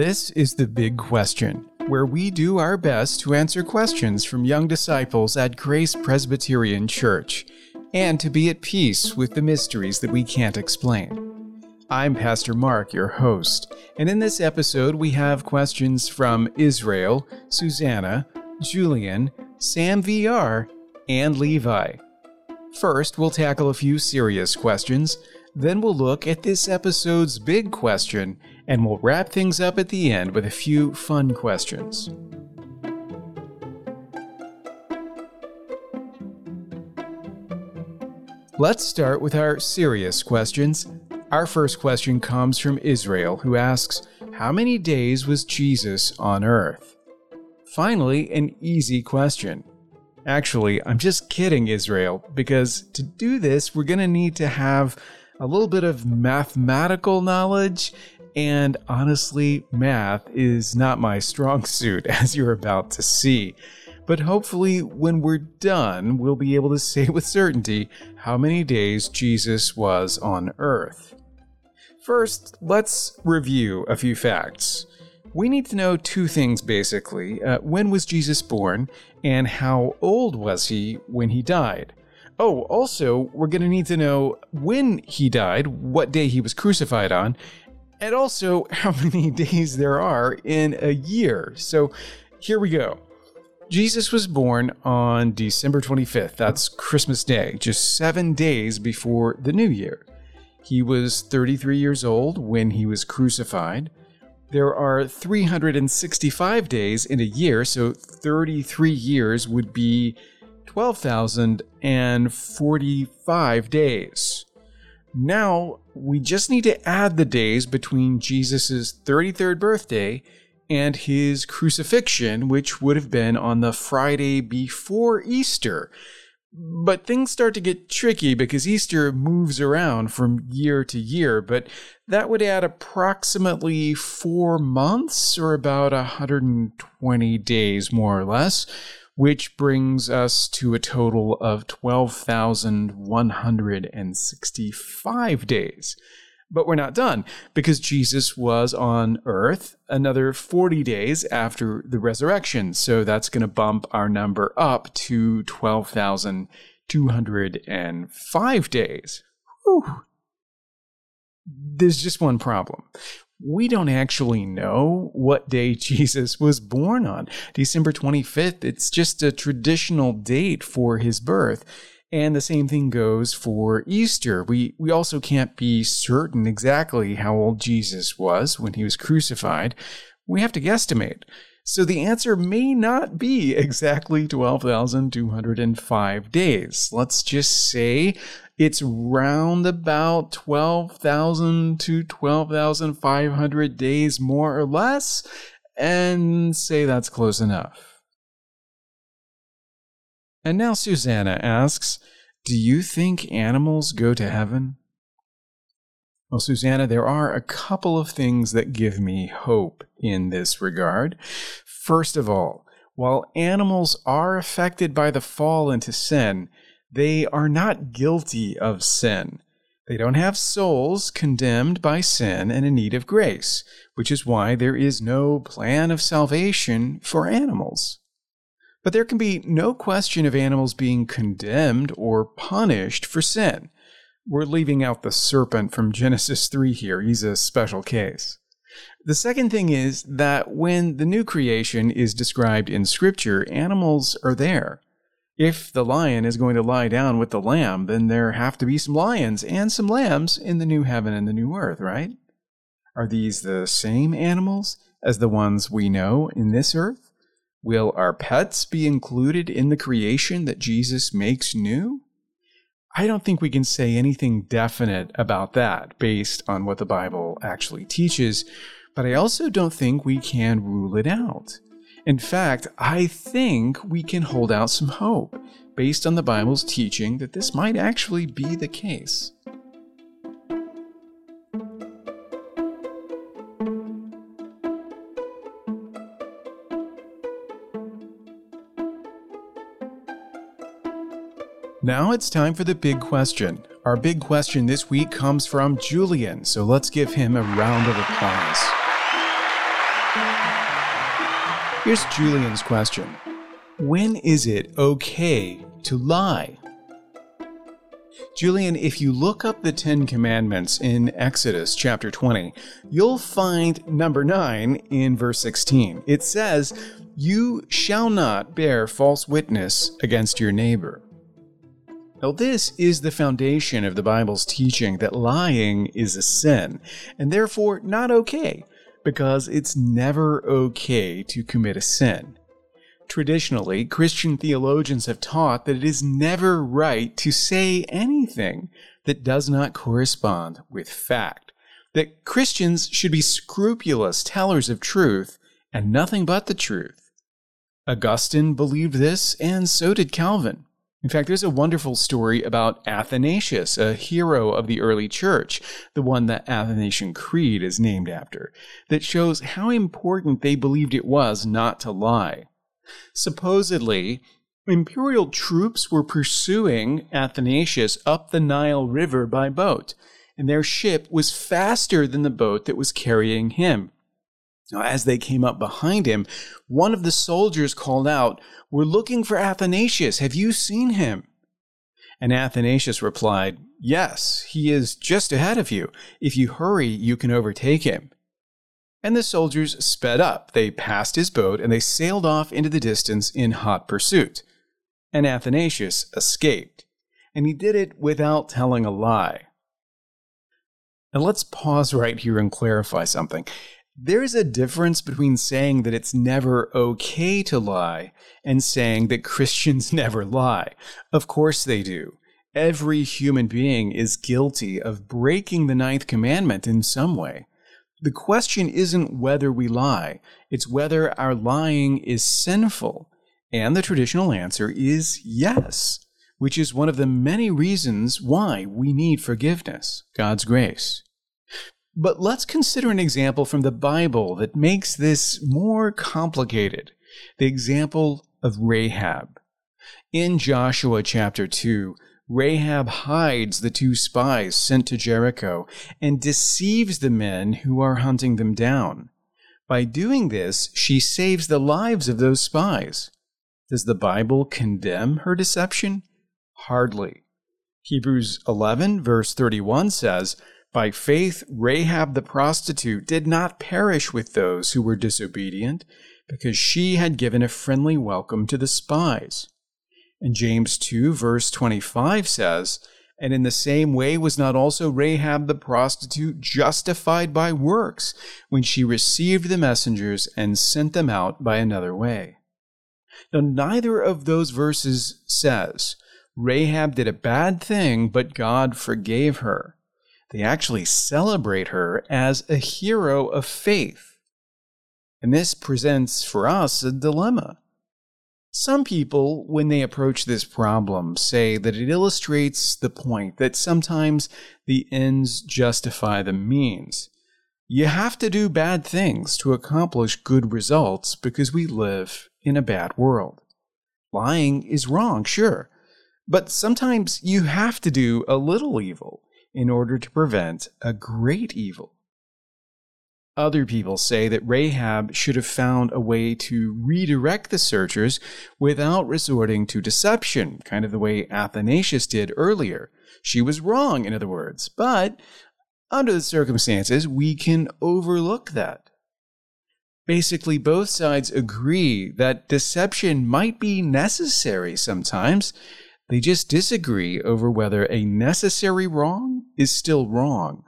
This is the big question, where we do our best to answer questions from young disciples at Grace Presbyterian Church and to be at peace with the mysteries that we can't explain. I'm Pastor Mark, your host, and in this episode we have questions from Israel, Susanna, Julian, Sam VR, and Levi. First, we'll tackle a few serious questions, then we'll look at this episode's big question, and we'll wrap things up at the end with a few fun questions. Let's start with our serious questions. Our first question comes from Israel, who asks, How many days was Jesus on earth? Finally, an easy question. Actually, I'm just kidding, Israel, because to do this, we're going to need to have a little bit of mathematical knowledge. And honestly, math is not my strong suit, as you're about to see. But hopefully, when we're done, we'll be able to say with certainty how many days Jesus was on earth. First, let's review a few facts. We need to know two things basically. Uh, when was Jesus born, and how old was he when he died? Oh, also, we're going to need to know when he died, what day he was crucified on, and also how many days there are in a year. So here we go. Jesus was born on December 25th. That's Christmas Day, just seven days before the new year. He was 33 years old when he was crucified. There are 365 days in a year, so 33 years would be 12,045 days. Now, we just need to add the days between Jesus' 33rd birthday and his crucifixion, which would have been on the Friday before Easter. But things start to get tricky because Easter moves around from year to year, but that would add approximately four months or about 120 days, more or less, which brings us to a total of 12,165 days. But we're not done because Jesus was on earth another 40 days after the resurrection. So that's going to bump our number up to 12,205 days. Whew. There's just one problem. We don't actually know what day Jesus was born on. December 25th, it's just a traditional date for his birth. And the same thing goes for Easter. We, we also can't be certain exactly how old Jesus was when he was crucified. We have to guesstimate. So the answer may not be exactly 12,205 days. Let's just say it's round about 12,000 to 12,500 days, more or less, and say that's close enough. And now Susanna asks, Do you think animals go to heaven? Well, Susanna, there are a couple of things that give me hope in this regard. First of all, while animals are affected by the fall into sin, they are not guilty of sin. They don't have souls condemned by sin and in need of grace, which is why there is no plan of salvation for animals. But there can be no question of animals being condemned or punished for sin. We're leaving out the serpent from Genesis 3 here. He's a special case. The second thing is that when the new creation is described in Scripture, animals are there. If the lion is going to lie down with the lamb, then there have to be some lions and some lambs in the new heaven and the new earth, right? Are these the same animals as the ones we know in this earth? Will our pets be included in the creation that Jesus makes new? I don't think we can say anything definite about that based on what the Bible actually teaches, but I also don't think we can rule it out. In fact, I think we can hold out some hope based on the Bible's teaching that this might actually be the case. Now it's time for the big question. Our big question this week comes from Julian, so let's give him a round of applause. Here's Julian's question When is it okay to lie? Julian, if you look up the Ten Commandments in Exodus chapter 20, you'll find number 9 in verse 16. It says, You shall not bear false witness against your neighbor. Now, this is the foundation of the Bible's teaching that lying is a sin, and therefore not okay, because it's never okay to commit a sin. Traditionally, Christian theologians have taught that it is never right to say anything that does not correspond with fact, that Christians should be scrupulous tellers of truth and nothing but the truth. Augustine believed this, and so did Calvin. In fact, there's a wonderful story about Athanasius, a hero of the early church, the one that Athanasian Creed is named after, that shows how important they believed it was not to lie. Supposedly, imperial troops were pursuing Athanasius up the Nile River by boat, and their ship was faster than the boat that was carrying him. Now, as they came up behind him, one of the soldiers called out, We're looking for Athanasius. Have you seen him? And Athanasius replied, Yes, he is just ahead of you. If you hurry, you can overtake him. And the soldiers sped up. They passed his boat and they sailed off into the distance in hot pursuit. And Athanasius escaped. And he did it without telling a lie. Now let's pause right here and clarify something. There is a difference between saying that it's never okay to lie and saying that Christians never lie. Of course they do. Every human being is guilty of breaking the ninth commandment in some way. The question isn't whether we lie, it's whether our lying is sinful. And the traditional answer is yes, which is one of the many reasons why we need forgiveness, God's grace. But let's consider an example from the Bible that makes this more complicated the example of Rahab. In Joshua chapter 2, Rahab hides the two spies sent to Jericho and deceives the men who are hunting them down. By doing this, she saves the lives of those spies. Does the Bible condemn her deception? Hardly. Hebrews 11, verse 31 says, By faith, Rahab the prostitute did not perish with those who were disobedient, because she had given a friendly welcome to the spies. And James 2, verse 25 says, And in the same way was not also Rahab the prostitute justified by works when she received the messengers and sent them out by another way? Now, neither of those verses says Rahab did a bad thing, but God forgave her. They actually celebrate her as a hero of faith. And this presents for us a dilemma. Some people, when they approach this problem, say that it illustrates the point that sometimes the ends justify the means. You have to do bad things to accomplish good results because we live in a bad world. Lying is wrong, sure, but sometimes you have to do a little evil in order to prevent a great evil. Other people say that Rahab should have found a way to redirect the searchers without resorting to deception, kind of the way Athanasius did earlier. She was wrong, in other words, but under the circumstances, we can overlook that. Basically, both sides agree that deception might be necessary sometimes. They just disagree over whether a necessary wrong is still wrong.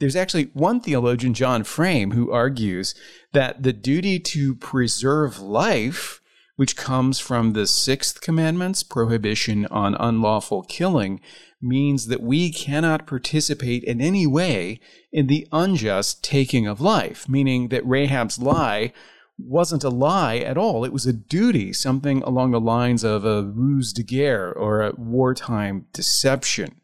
There's actually one theologian, John Frame, who argues that the duty to preserve life, which comes from the sixth commandment's prohibition on unlawful killing, means that we cannot participate in any way in the unjust taking of life, meaning that Rahab's lie wasn't a lie at all. It was a duty, something along the lines of a ruse de guerre or a wartime deception.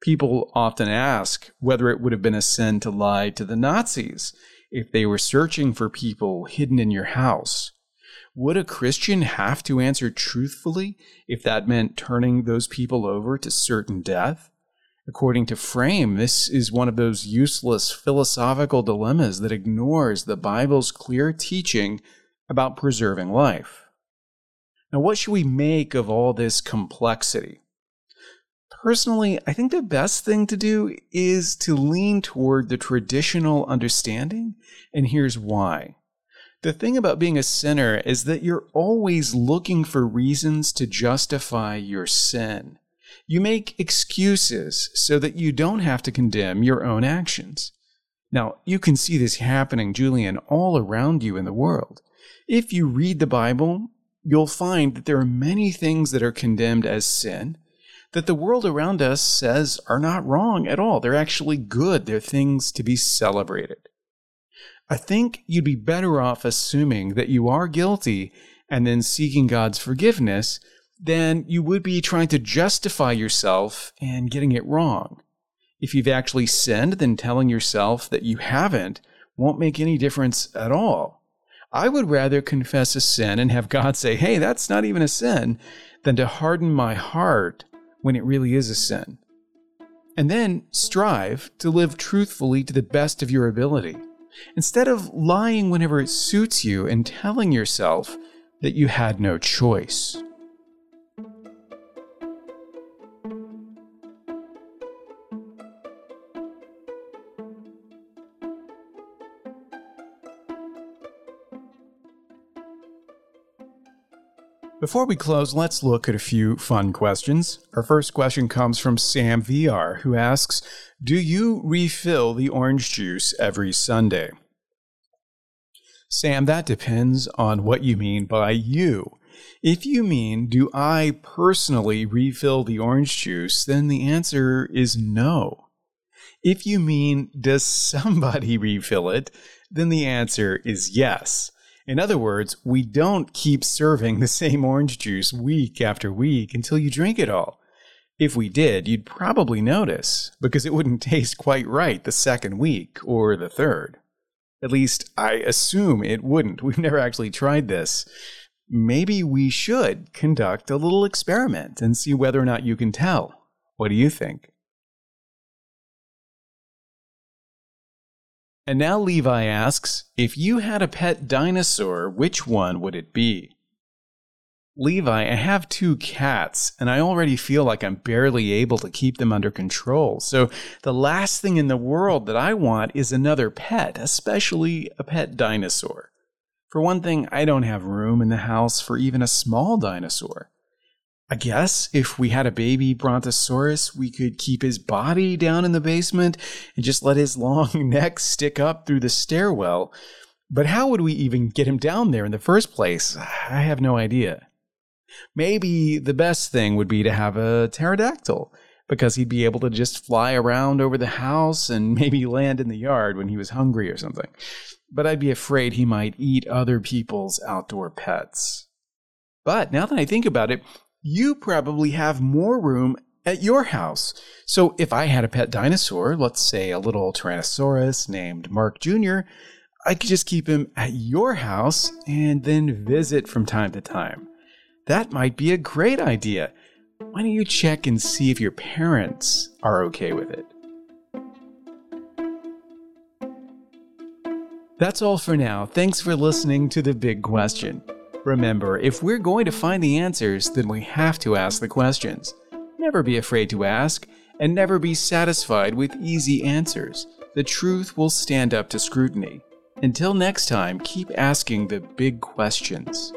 People often ask whether it would have been a sin to lie to the Nazis if they were searching for people hidden in your house. Would a Christian have to answer truthfully if that meant turning those people over to certain death? According to Frame, this is one of those useless philosophical dilemmas that ignores the Bible's clear teaching about preserving life. Now, what should we make of all this complexity? Personally, I think the best thing to do is to lean toward the traditional understanding, and here's why. The thing about being a sinner is that you're always looking for reasons to justify your sin. You make excuses so that you don't have to condemn your own actions. Now, you can see this happening, Julian, all around you in the world. If you read the Bible, you'll find that there are many things that are condemned as sin that the world around us says are not wrong at all. They're actually good. They're things to be celebrated. I think you'd be better off assuming that you are guilty and then seeking God's forgiveness than you would be trying to justify yourself and getting it wrong. If you've actually sinned, then telling yourself that you haven't won't make any difference at all. I would rather confess a sin and have God say, hey, that's not even a sin, than to harden my heart when it really is a sin. And then strive to live truthfully to the best of your ability, instead of lying whenever it suits you and telling yourself that you had no choice. Before we close, let's look at a few fun questions. Our first question comes from Sam VR, who asks Do you refill the orange juice every Sunday? Sam, that depends on what you mean by you. If you mean, do I personally refill the orange juice, then the answer is no. If you mean, does somebody refill it, then the answer is yes. In other words, we don't keep serving the same orange juice week after week until you drink it all. If we did, you'd probably notice, because it wouldn't taste quite right the second week or the third. At least, I assume it wouldn't. We've never actually tried this. Maybe we should conduct a little experiment and see whether or not you can tell. What do you think? And now Levi asks If you had a pet dinosaur, which one would it be? Levi, I have two cats, and I already feel like I'm barely able to keep them under control. So, the last thing in the world that I want is another pet, especially a pet dinosaur. For one thing, I don't have room in the house for even a small dinosaur. I guess if we had a baby Brontosaurus, we could keep his body down in the basement and just let his long neck stick up through the stairwell. But how would we even get him down there in the first place? I have no idea. Maybe the best thing would be to have a pterodactyl, because he'd be able to just fly around over the house and maybe land in the yard when he was hungry or something. But I'd be afraid he might eat other people's outdoor pets. But now that I think about it, you probably have more room at your house. So if I had a pet dinosaur, let's say a little Tyrannosaurus named Mark Jr., I could just keep him at your house and then visit from time to time. That might be a great idea. Why don't you check and see if your parents are okay with it? That's all for now. Thanks for listening to The Big Question. Remember, if we're going to find the answers, then we have to ask the questions. Never be afraid to ask, and never be satisfied with easy answers. The truth will stand up to scrutiny. Until next time, keep asking the big questions.